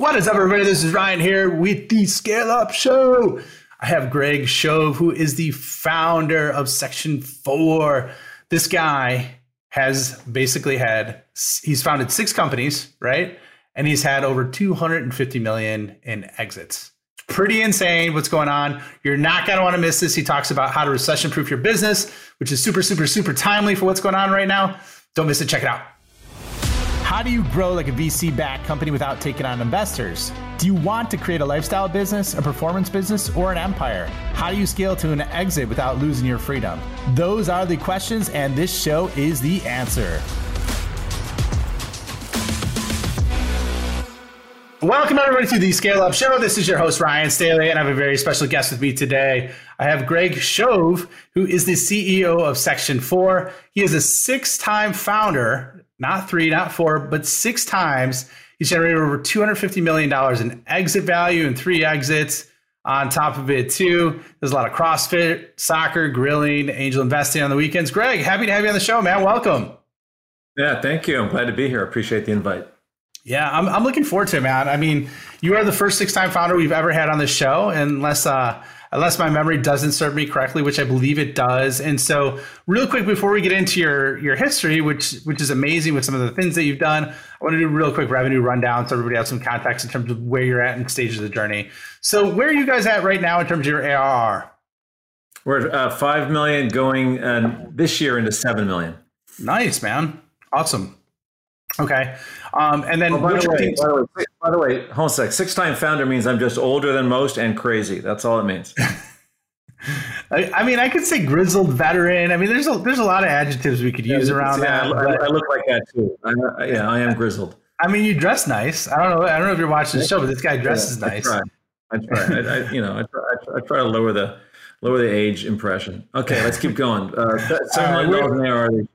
What is up, everybody? This is Ryan here with the Scale Up Show. I have Greg Shove, who is the founder of Section 4. This guy has basically had, he's founded six companies, right? And he's had over 250 million in exits. It's pretty insane what's going on. You're not going to want to miss this. He talks about how to recession proof your business, which is super, super, super timely for what's going on right now. Don't miss it. Check it out. How do you grow like a VC backed company without taking on investors? Do you want to create a lifestyle business, a performance business, or an empire? How do you scale to an exit without losing your freedom? Those are the questions, and this show is the answer. Welcome, everybody, to the Scale Up Show. This is your host, Ryan Staley, and I have a very special guest with me today. I have Greg Shove, who is the CEO of Section 4. He is a six time founder not three, not four, but six times. He's generated over $250 million in exit value and three exits. On top of it, too, there's a lot of CrossFit, soccer, grilling, angel investing on the weekends. Greg, happy to have you on the show, man. Welcome. Yeah, thank you. I'm glad to be here. Appreciate the invite. Yeah, I'm, I'm looking forward to it, man. I mean, you are the first six time founder we've ever had on this show, unless uh, unless my memory doesn't serve me correctly, which I believe it does. And so, real quick before we get into your your history, which which is amazing with some of the things that you've done, I want to do a real quick revenue rundown so everybody has some context in terms of where you're at in stages of the journey. So, where are you guys at right now in terms of your ARR? We're at uh, five million, going uh, this year into seven million. Nice, man. Awesome. Okay. Um, and then, oh, by, the way, by, the way, by the way, hold on a sec. Six time founder means I'm just older than most and crazy. That's all it means. I, I, mean, I could say grizzled veteran. I mean, there's a there's a lot of adjectives we could use around yeah, that. I, I, look like that too. I, yeah, I am grizzled. I mean, you dress nice. I don't know. I don't know if you're watching the show, but this guy dresses yeah, nice. I try. I try. I, you know, I try, I try to lower the lower the age impression. Okay, let's keep going. Uh, seven million dollars in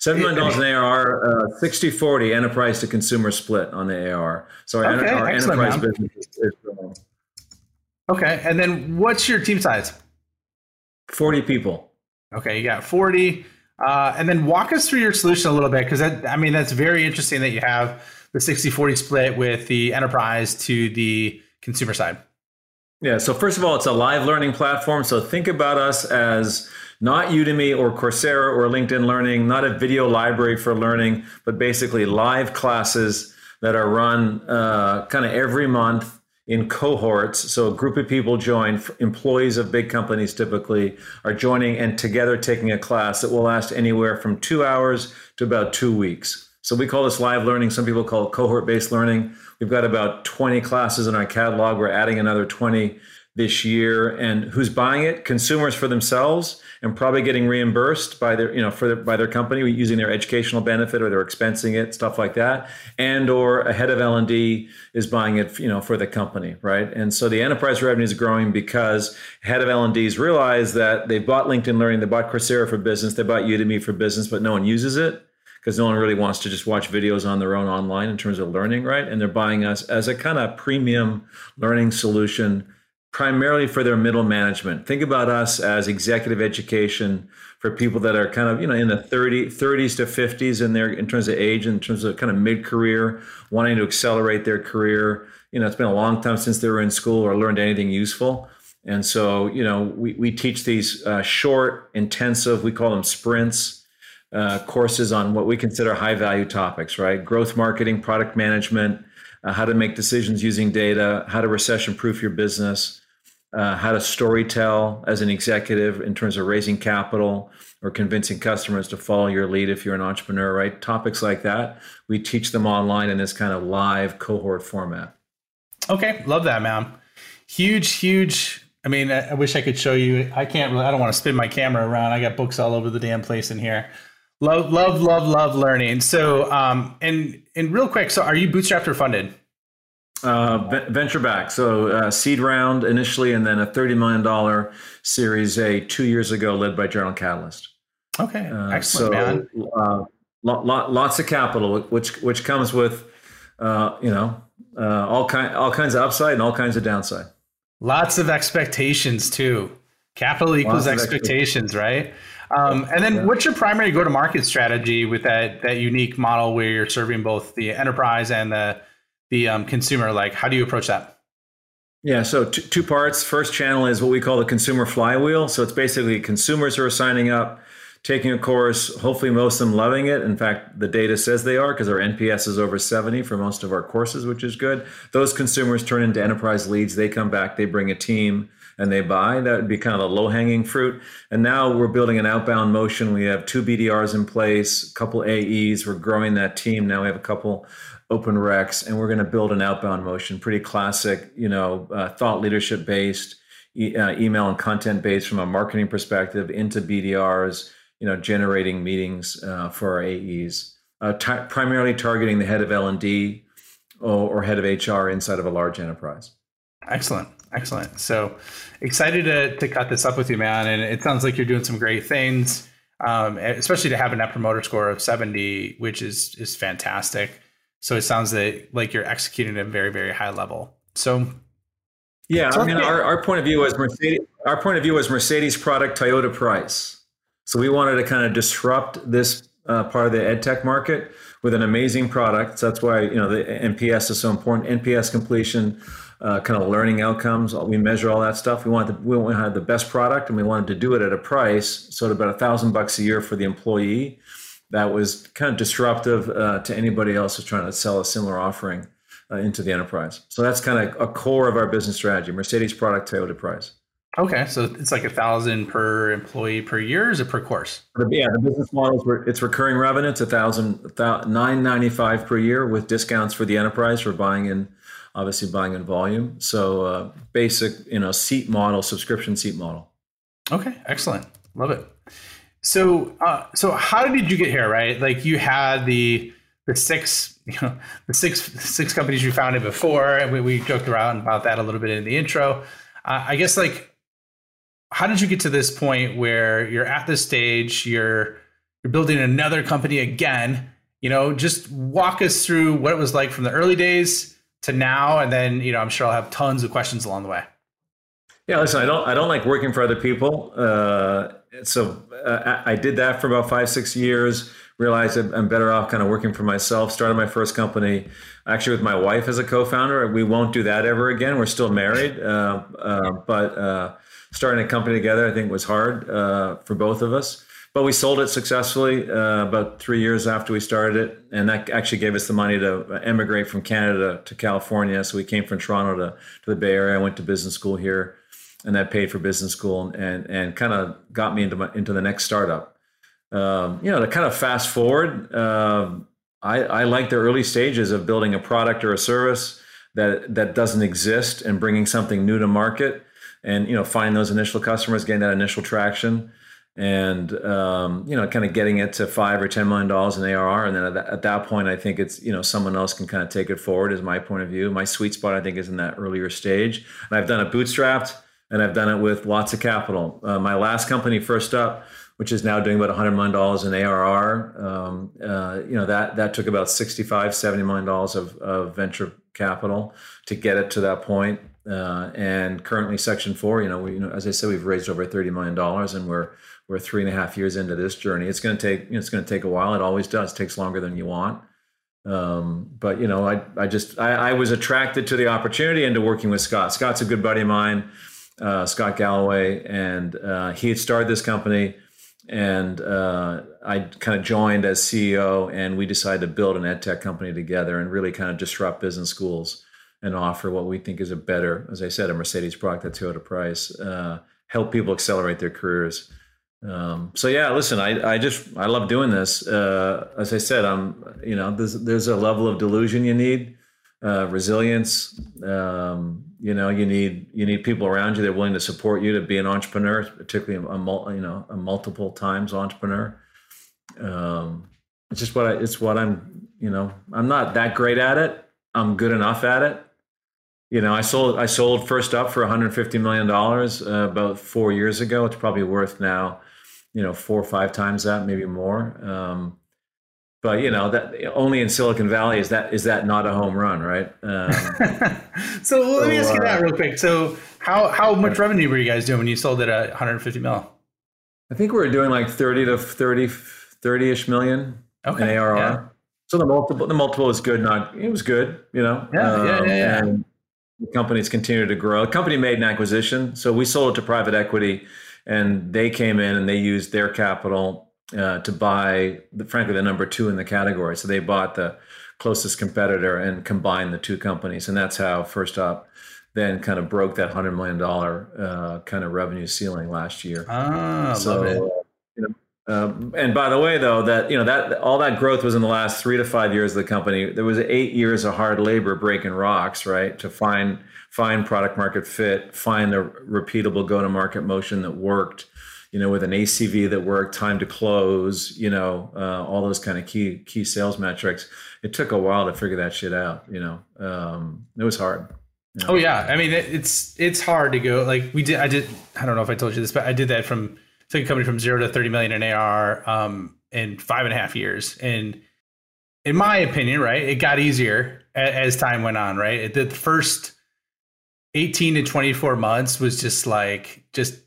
Seven million dollars in ARR, uh, 60 40 enterprise to consumer split on the ARR. So our, okay, our enterprise man. business is growing. Okay. And then what's your team size? 40 people. Okay. You got 40. Uh, and then walk us through your solution a little bit because I mean, that's very interesting that you have the 60 40 split with the enterprise to the consumer side. Yeah. So, first of all, it's a live learning platform. So, think about us as not Udemy or Coursera or LinkedIn Learning, not a video library for learning, but basically live classes that are run uh, kind of every month in cohorts. So a group of people join, employees of big companies typically are joining and together taking a class that will last anywhere from two hours to about two weeks. So we call this live learning. Some people call it cohort based learning. We've got about 20 classes in our catalog. We're adding another 20 this year. And who's buying it? Consumers for themselves and probably getting reimbursed by their you know for their, by their company using their educational benefit or they're expensing it stuff like that. And or a head of l&d is buying it you know for the company right? And so the enterprise revenue is growing because head of l&ds realize that they bought linkedin learning they bought coursera for business they bought udemy for business but no one uses it because no one really wants to just watch videos on their own online in terms of learning right? And they're buying us as a kind of premium learning solution primarily for their middle management. Think about us as executive education for people that are kind of, you know, in the 30, 30s to 50s in their in terms of age, in terms of kind of mid-career, wanting to accelerate their career. You know, it's been a long time since they were in school or learned anything useful. And so, you know, we, we teach these uh, short, intensive, we call them sprints, uh, courses on what we consider high value topics, right? Growth marketing, product management, uh, how to make decisions using data, how to recession proof your business, uh, how to story tell as an executive in terms of raising capital or convincing customers to follow your lead if you're an entrepreneur, right? Topics like that. We teach them online in this kind of live cohort format. Okay, love that, man. Huge, huge. I mean, I, wish I could show you. I can't really, I don't want to spin my camera around. I got books all over the damn place in here. Love, love, love, love learning. So, um, and and real quick, so are you bootstrapped or funded? Uh, venture back. So uh, seed round initially, and then a thirty million dollar Series A two years ago, led by General Catalyst. Okay, uh, excellent, man. Uh, lot, lots of capital, which which comes with, uh, you know, uh, all kind all kinds of upside and all kinds of downside. Lots of expectations too. Capital equals expectations, expectations, right? Um, and then, yeah. what's your primary go-to-market strategy with that that unique model where you're serving both the enterprise and the the um, consumer? Like, how do you approach that? Yeah, so t- two parts. First channel is what we call the consumer flywheel. So it's basically consumers who are signing up, taking a course, hopefully most of them loving it. In fact, the data says they are because our NPS is over 70 for most of our courses, which is good. Those consumers turn into enterprise leads. They come back, they bring a team and they buy. That would be kind of a low hanging fruit. And now we're building an outbound motion. We have two BDRs in place, a couple AEs. We're growing that team. Now we have a couple open recs, and we're going to build an outbound motion, pretty classic, you know, uh, thought leadership based, e- uh, email and content based from a marketing perspective into BDRs, you know, generating meetings uh, for our AEs, uh, t- primarily targeting the head of L and D or, or head of HR inside of a large enterprise. Excellent. Excellent. So excited to, to cut this up with you, man. And it sounds like you're doing some great things, um, especially to have a net promoter score of 70, which is, is fantastic. So it sounds that like you're executing at a very, very high level. So yeah, I mean, our, our point of view was Mercedes, our point of view was Mercedes product, Toyota price. So we wanted to kind of disrupt this uh, part of the ed tech market with an amazing product. So that's why you know the NPS is so important. NPS completion, uh, kind of learning outcomes. We measure all that stuff. We wanted to, we wanted to have the best product, and we wanted to do it at a price, so at about a thousand bucks a year for the employee. That was kind of disruptive uh, to anybody else who's trying to sell a similar offering uh, into the enterprise. So that's kind of a core of our business strategy: Mercedes product, Toyota price. Okay, so it's like a thousand per employee per year, is it per course? Yeah, the business model is it's recurring revenue. It's a thousand nine ninety five per year with discounts for the enterprise for buying in, obviously buying in volume. So uh, basic, you know, seat model, subscription seat model. Okay, excellent, love it. So, uh, so how did you get here? Right, like you had the the six, you know, the six six companies you founded before, and we, we joked around about that a little bit in the intro. Uh, I guess like how did you get to this point where you're at this stage you're you're building another company again? You know just walk us through what it was like from the early days to now and then you know i'm sure i'll have tons of questions along the way. Yeah listen i don't i don't like working for other people. Uh, so uh, i did that for about five six years realized i'm better off kind of working for myself started my first company actually with my wife as a co-founder. We won't do that ever again. We're still married. Uh, uh but uh, starting a company together, I think was hard uh, for both of us. But we sold it successfully uh, about three years after we started it, and that actually gave us the money to emigrate from Canada to California. So we came from Toronto to, to the Bay Area. I went to business school here, and that paid for business school and and kind of got me into my, into the next startup. Um, you know, to kind of fast forward, uh, I, I like the early stages of building a product or a service that that doesn't exist and bringing something new to market and you know find those initial customers, getting that initial traction, and um, you know kind of getting it to five or ten million dollars in ARR, and then at that, at that point, I think it's you know someone else can kind of take it forward. Is my point of view. My sweet spot, I think, is in that earlier stage, and I've done it bootstrapped, and I've done it with lots of capital. Uh, my last company, Firstup which is now doing about 100 million dollars in ARR. Um, uh, you know that that took about 65, 70 million dollars of, of, venture capital to get it to that point. Uh, and currently, Section Four, you know, we, you know, as I said, we've raised over thirty million dollars, and we're we're three and a half years into this journey. It's going to take you know, it's going to take a while. It always does. It takes longer than you want. Um, but you know, I I just I, I, was attracted to the opportunity and to working with Scott. Scott's a good buddy of mine, uh, Scott Galloway, and uh, he had started this company, and uh, I kind of joined as CEO, and we decided to build an ed tech company together and really kind of disrupt business schools and offer what we think is a better, as I said, a Mercedes product at Toyota price, uh, help people accelerate their careers. Um, so yeah, listen, I, I just I love doing this. Uh, as I said, I'm you know there's there's a level of delusion you need, uh, resilience. Um, you know you need you need people around you that are willing to support you to be an entrepreneur, particularly a, a you know a multiple times entrepreneur. Um, it's just what I, it's what I'm you know I'm not that great at it. I'm good enough at it you know, I sold I sold Firstup for 150 million dollars uh, about four years ago. It's probably worth now, you know, four or five times that, maybe more. Um, but you know that only in Silicon Valley is that is that not a home run, right? Um, so let me ask you that uh, real quick. So how how much revenue were you guys doing when you sold it at 150 mil? I think we were doing like 30 to 30 30ish million okay. in ARR. Yeah. So the multiple, the multiple was good. Not it was good. You know. Yeah, um, yeah, yeah. yeah. And the company's continued to grow. The company made an acquisition, so we sold it to private equity, and they came in and they used their capital uh, to buy, the, frankly, the number two in the category. So they bought the closest competitor and combined the two companies, and that's how Firstup then kind of broke that hundred million dollar uh, kind of revenue ceiling last year. Ah, so, love it. You know, um, and by the way, though, that you know that all that growth was in the last three to five years of the company. There was eight years of hard labor breaking rocks, right, to find find product market fit, find a repeatable go to market motion that worked, you know, with an ACV that worked, time to close, you know, uh, all those kind of key key sales metrics. It took a while to figure that shit out. You know, um, it was hard. You know? Oh yeah, I mean it, it's it's hard to go like we did. I did. I don't know if I told you this, but I did that from took a company from zero to 30 million in AR um, in five and a half years. And in my opinion, right, it got easier as, as time went on, right? The first 18 to 24 months was just like, just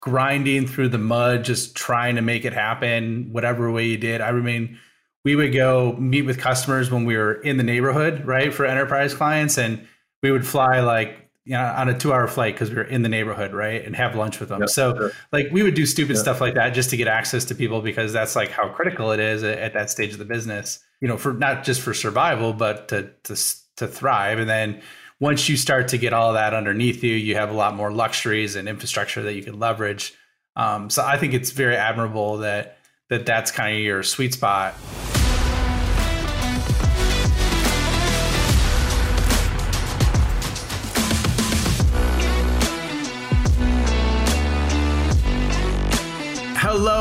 grinding through the mud, just trying to make it happen, whatever way you did. I remain, we would go meet with customers when we were in the neighborhood, right, for enterprise clients. And we would fly like you know, on a two hour flight because we were in the neighborhood, right? And have lunch with them. Yep, so sure. like we would do stupid yep. stuff like that just to get access to people because that's like how critical it is at, at, that stage of the business, you know, for not just for survival, but to, to, to thrive. And then once you start to get all that underneath you, you have a lot more luxuries and infrastructure that you can leverage. Um, so I think it's very admirable that, that that's kind of your sweet spot.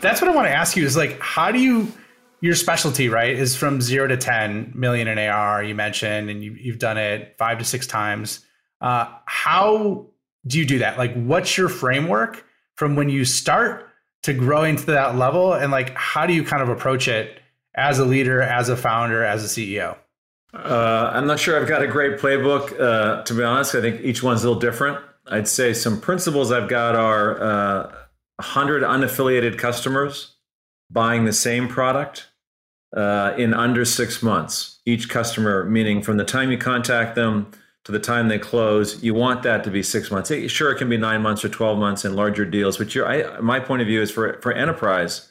that's what I want to ask you is like, how do you, your specialty, right, is from zero to 10 million in AR, you mentioned, and you, you've done it five to six times. Uh, how do you do that? Like, what's your framework from when you start to growing to that level? And like, how do you kind of approach it as a leader, as a founder, as a CEO? Uh, I'm not sure I've got a great playbook. Uh, to be honest, I think each one's a little different. I'd say some principles I've got are uh, 100 unaffiliated customers buying the same product uh, in under six months. Each customer, meaning from the time you contact them to the time they close, you want that to be six months. Sure, it can be nine months or 12 months in larger deals, but I, my point of view is for, for enterprise,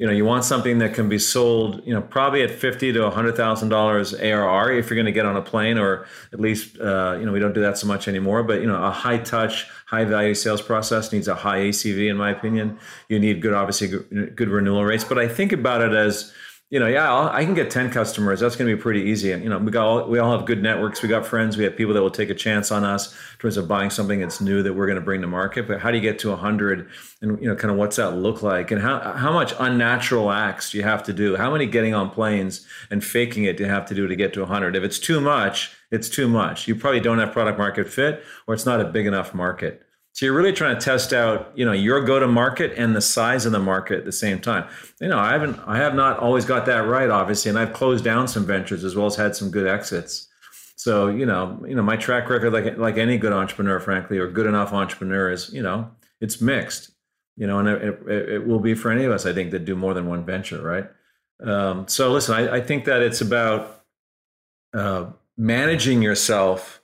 you know, you want something that can be sold, you know, probably at fifty to hundred thousand dollars ARR if you're going to get on a plane, or at least, uh, you know, we don't do that so much anymore. But you know, a high touch, high value sales process needs a high ACV, in my opinion. You need good, obviously, good, good renewal rates. But I think about it as you know, yeah, I'll, i can get 10 customers. That's going to be pretty easy. And, you know, we got all, we all have good networks. We got friends. We have people that will take a chance on us in terms of buying something that's new that we're going to bring to market. But how do you get to 100 and, you know, kind of what's that look like? And how, how much unnatural acts do you have to do? How many getting on planes and faking it do you have to do to get to 100? If it's too much, it's too much. You probably don't have product market fit or it's not a big enough market. So you're really trying to test out, you know, your go-to-market and the size of the market at the same time. You know, I haven't, I have not always got that right, obviously, and I've closed down some ventures as well as had some good exits. So you know, you know, my track record, like like any good entrepreneur, frankly, or good enough entrepreneur, is you know, it's mixed. You know, and it, it, it will be for any of us, I think, that do more than one venture, right? Um, so listen, I, I, think that it's about uh, managing yourself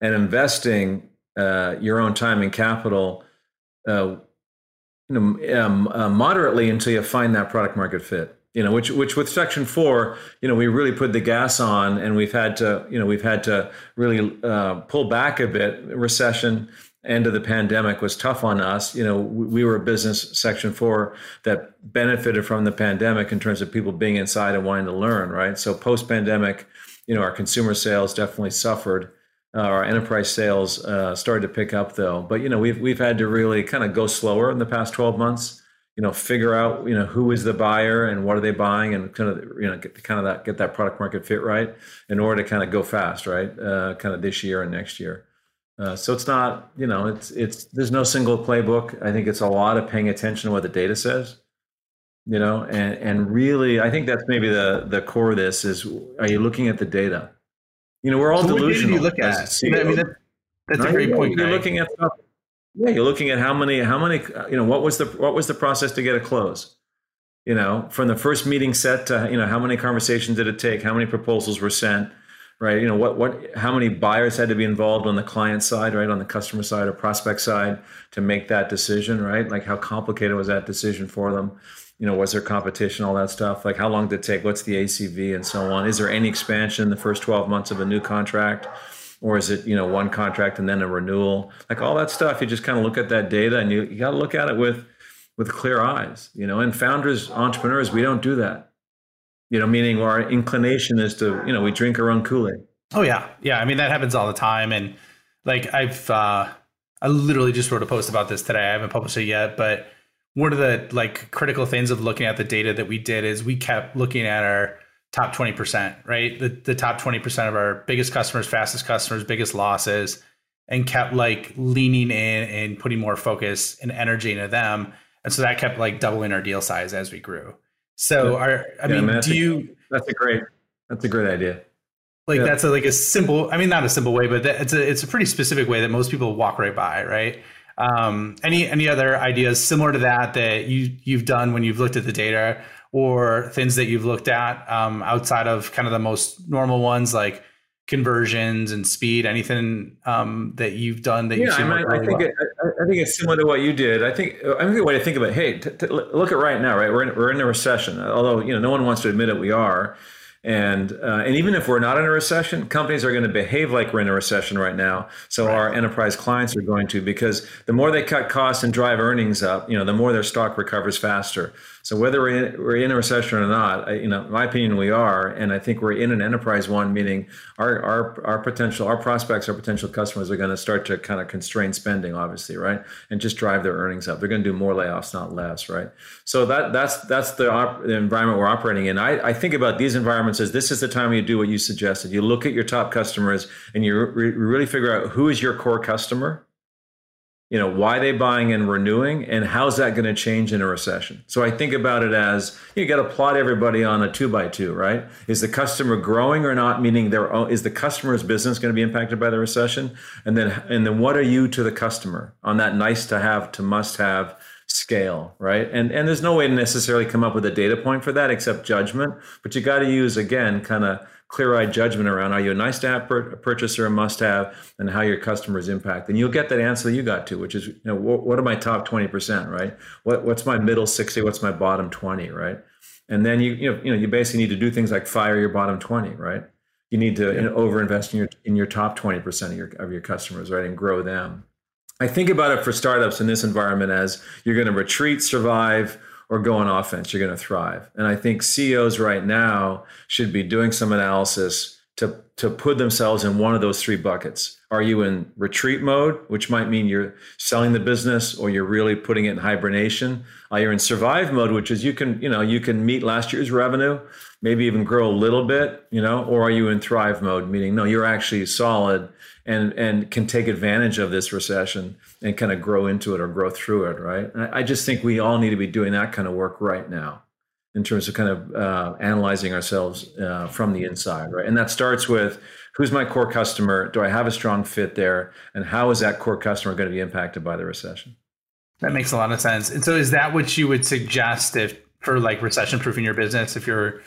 and investing uh, your own time and capital uh, you know, um, uh, moderately until you find that product market fit. You know, which which with Section Four, you know, we really put the gas on, and we've had to, you know, we've had to really uh, pull back a bit. Recession, end of the pandemic was tough on us. You know, we were a business Section Four that benefited from the pandemic in terms of people being inside and wanting to learn. Right. So post pandemic, you know, our consumer sales definitely suffered. Uh, our enterprise sales uh, started to pick up though, but you know we've we've had to really kind of go slower in the past 12 months. you know figure out you know who is the buyer and what are they buying and kind of you know get kind of that get that product market fit right in order to kind of go fast right? Uh, kind of this year and next year. Uh, so it's not you know it's it's there's no single playbook. I think it's a lot of paying attention to what the data says you know and and really i think that's maybe the the core of this is are you looking at the data you know we're all so delusional you look at I mean, that, that's a great point you're looking at yeah, you're looking at how many, how many, uh, you know, what was the what was the process to get a close? You know, from the first meeting set to, you know, how many conversations did it take? How many proposals were sent? Right. You know, what what how many buyers had to be involved on the client side, right, on the customer side or prospect side to make that decision, right? Like how complicated was that decision for them? You know, was there competition, all that stuff? Like how long did it take? What's the ACV and so on? Is there any expansion in the first 12 months of a new contract? or is it you know one contract and then a renewal like all that stuff you just kind of look at that data and you, you got to look at it with with clear eyes you know and founders entrepreneurs we don't do that you know meaning our inclination is to you know we drink our own kool-aid oh yeah yeah i mean that happens all the time and like i've uh i literally just wrote a post about this today i haven't published it yet but one of the like critical things of looking at the data that we did is we kept looking at our top 20%, right? The, the top 20% of our biggest customers, fastest customers, biggest losses, and kept like leaning in and putting more focus and energy into them. And so that kept like doubling our deal size as we grew. So our, I yeah, mean, do a, you, that's a great, that's a great idea. Like yeah. that's a, like a simple, I mean, not a simple way, but it's a, it's a pretty specific way that most people walk right by. Right. Um, any, any other ideas similar to that, that you, you've done when you've looked at the data or things that you've looked at um, outside of kind of the most normal ones like conversions and speed? Anything um, that you've done that yeah, you've seen I, mean, I think well? it, I, think it's similar to what you did. I think I think the way to think about it, hey t- t- look at right now right? We're in, we're in a recession although you know no one wants to admit it we are and uh, and even if we're not in a recession, companies are going to behave like we're in a recession right now. So right. our enterprise clients are going to because the more they cut costs and drive earnings up, you know, the more their stock recovers faster. So whether we're in, we're in a recession or not, I, you know, my opinion, we are, and I think we're in an enterprise one, meaning our our our potential, our prospects, our potential customers are going to start to kind of constrain spending, obviously, right, and just drive their earnings up. They're going to do more layoffs, not less, right? So that that's that's the, op- the environment we're operating in. I, I think about these environments as this is the time you do what you suggested. You look at your top customers and you re- really figure out who is your core customer you know why they buying and renewing and how's that going to change in a recession? So i think about it as you got to plot everybody on a two by two right? Is the customer growing or not meaning their own is the customer's business going to be impacted by the recession? And then and then what are you to the customer on that nice to have to must have scale right? And and there's no way to necessarily come up with a data point for that except judgment but you got to use again kind of clear-eyed judgment around are you a nice to have per- purchaser a must have and how your customers impact? And you'll get that answer that you got to which is you know what, what are my top 20% right? What, what's my middle 60 what's my bottom 20 right? And then you you know, you know you basically need to do things like fire your bottom 20 right? You need to yeah. you know, overinvest in your in your top 20% of your of your customers right and grow them. I think about it for startups in this environment as you're going to retreat survive or go on offense, you're going to thrive. And I think CEOs right now should be doing some analysis to, to put themselves in one of those three buckets. Are you in retreat mode, which might mean you're selling the business or you're really putting it in hibernation? Uh, are you in survive mode, which is you can, you know, you can meet last year's revenue, maybe even grow a little bit, you know, or are you in thrive mode, meaning no, you're actually solid and and can take advantage of this recession and kind of grow into it or grow through it, right? I, just think we all need to be doing that kind of work right now in terms of kind of uh, analyzing ourselves uh, from the inside, right? And that starts with who's my core customer? Do I have a strong fit there? And how is that core customer going to be impacted by the recession? That makes a lot of sense. And so, is that what you would suggest if for like recession proofing your business? If you're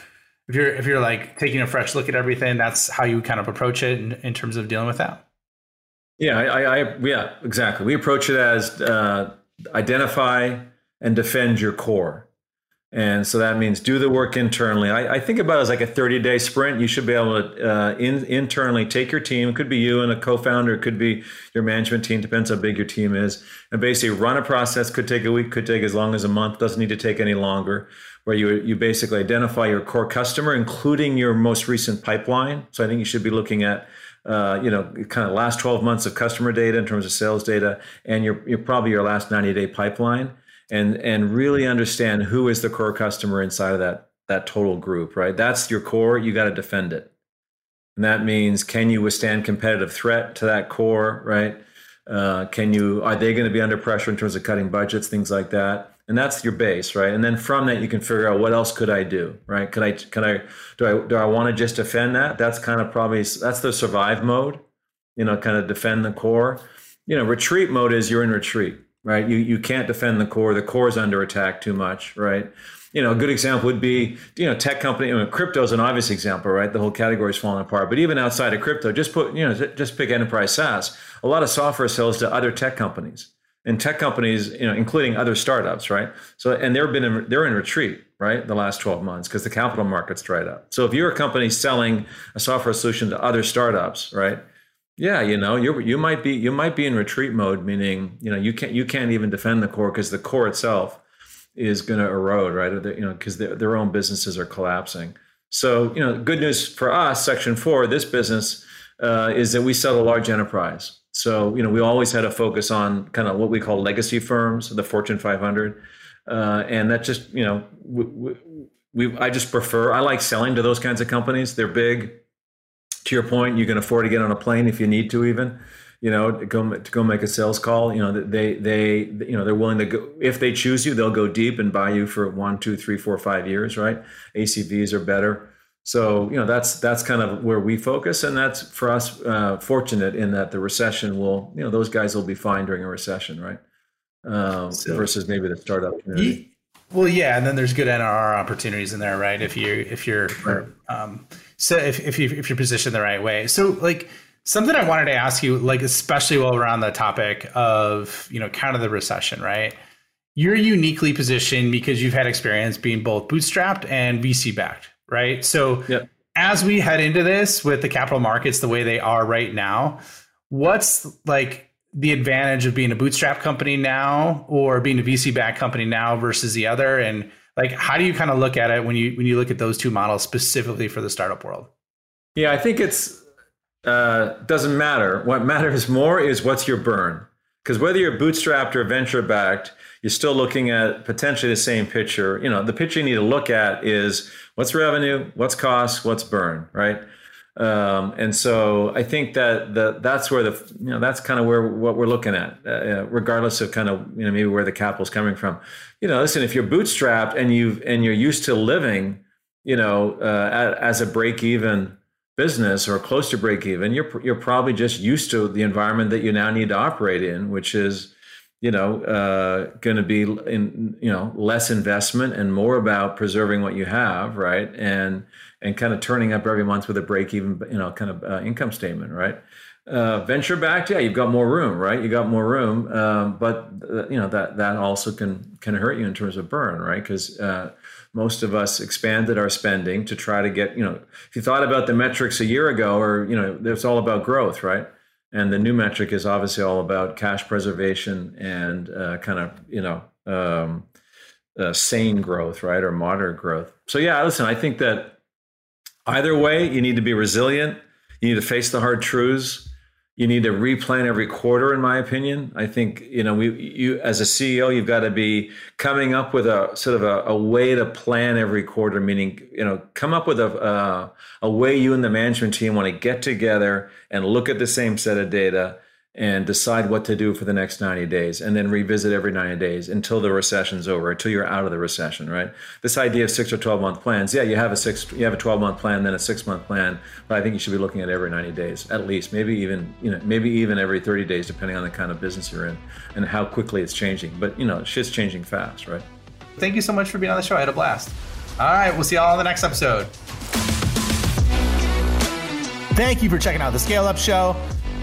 if you're if you're like taking a fresh look at everything, that's how you kind of approach it in, in terms of dealing with that. Yeah, I, I, yeah, exactly. We approach it as uh, identify and defend your core. And so that means do the work internally. I, I think about it as like a 30 day sprint. You should be able to uh, in, internally take your team. It could be you and a co founder, it could be your management team, depends how big your team is. And basically run a process, could take a week, could take as long as a month, doesn't need to take any longer, where you, you basically identify your core customer, including your most recent pipeline. So I think you should be looking at uh, you know, kind of last 12 months of customer data in terms of sales data, and your, your probably your last 90 day pipeline, and and really understand who is the core customer inside of that that total group, right? That's your core. You got to defend it, and that means can you withstand competitive threat to that core, right? Uh, can you are they going to be under pressure in terms of cutting budgets, things like that? and that's your base right and then from that you can figure out what else could i do right could i can i do i do i want to just defend that that's kind of probably that's the survive mode you know kind of defend the core you know retreat mode is you're in retreat right you you can't defend the core the core is under attack too much right you know a good example would be you know tech company I mean, crypto is an obvious example right the whole category is falling apart but even outside of crypto just put you know just pick enterprise saas a lot of software sells to other tech companies and tech companies, you know, including other startups, right? So, and they've been in, they're in retreat, right, the last 12 months because the capital markets dried up. So, if you're a company selling a software solution to other startups, right? Yeah, you know, you you might be you might be in retreat mode, meaning you know you can't you can't even defend the core because the core itself is going to erode, right? You know, because their, their own businesses are collapsing. So, you know, good news for us, Section Four, this business uh, is that we sell a large enterprise. So, you know, we always had a focus on kind of what we call legacy firms, the Fortune 500. Uh, and that just, you know, we, we, I just prefer, I like selling to those kinds of companies. They're big. To your point, you can afford to get on a plane if you need to, even, you know, to go, to go make a sales call. You know, they, they, you know, they're willing to go, if they choose you, they'll go deep and buy you for one, two, three, four, five years, right? ACVs are better. So you know that's that's kind of where we focus, and that's for us uh, fortunate in that the recession will you know those guys will be fine during a recession, right? Um, so, versus maybe the startup community. well, yeah, and then there's good NRR opportunities in there, right? If you if you're right. um, so if if you if you're positioned the right way, so like something I wanted to ask you, like especially while we're on the topic of you know kind of the recession, right? You're uniquely positioned because you've had experience being both bootstrapped and VC backed, right? So yep. as we head into this with the capital markets the way they are right now, what's like the advantage of being a bootstrap company now or being a VC backed company now versus the other? And like how do you kind of look at it when you when you look at those two models specifically for the startup world? Yeah, I think it's uh, doesn't matter. What matters more is what's your burn. Because whether you're bootstrapped or venture backed, you're still looking at potentially the same picture. You know, the picture you need to look at is what's revenue, what's cost, what's burn, right? Um, and so I think that the, that's where the you know that's kind of where what we're looking at, uh, uh regardless of kind of you know maybe where the capital's coming from. You know, listen, if you're bootstrapped and you've, and you're used to living, you know, uh, as a break even business or close to break even, you're you're probably just used to the environment that you now need to operate in, which is you know uh, going to be in you know less investment and more about preserving what you have, right? And and kind of turning up every month with a break even you know kind of uh, income statement, right? Uh, venture backed, yeah, you've got more room, right? You got more room, um, but uh, you know that that also can can hurt you in terms of burn, right? Because uh, most of us expanded our spending to try to get, you know, if you thought about the metrics a year ago, or, you know, it's all about growth, right? And the new metric is obviously all about cash preservation and uh, kind of, you know, um, uh, sane growth, right? Or moderate growth. So, yeah, listen, I think that either way, you need to be resilient. You need to face the hard truths you need to replan every quarter in my opinion. I think you know we you as a ceo you've got to be coming up with a sort of a, a way to plan every quarter meaning you know come up with a a way you and the management team want to get together and look at the same set of data and decide what to do for the next 90 days and then revisit every 90 days until the recession's over until you're out of the recession right? This idea of six or 12 month plans yeah you have a six you have a 12 month plan then a six month plan but i think you should be looking at every 90 days at least maybe even you know maybe even every 30 days depending on the kind of business you're in and how quickly it's changing but you know shit's changing fast right? Thank you so much for being on the show. I had a blast. All right we'll see y'all on the next episode. Thank you for checking out the Scale Up Show.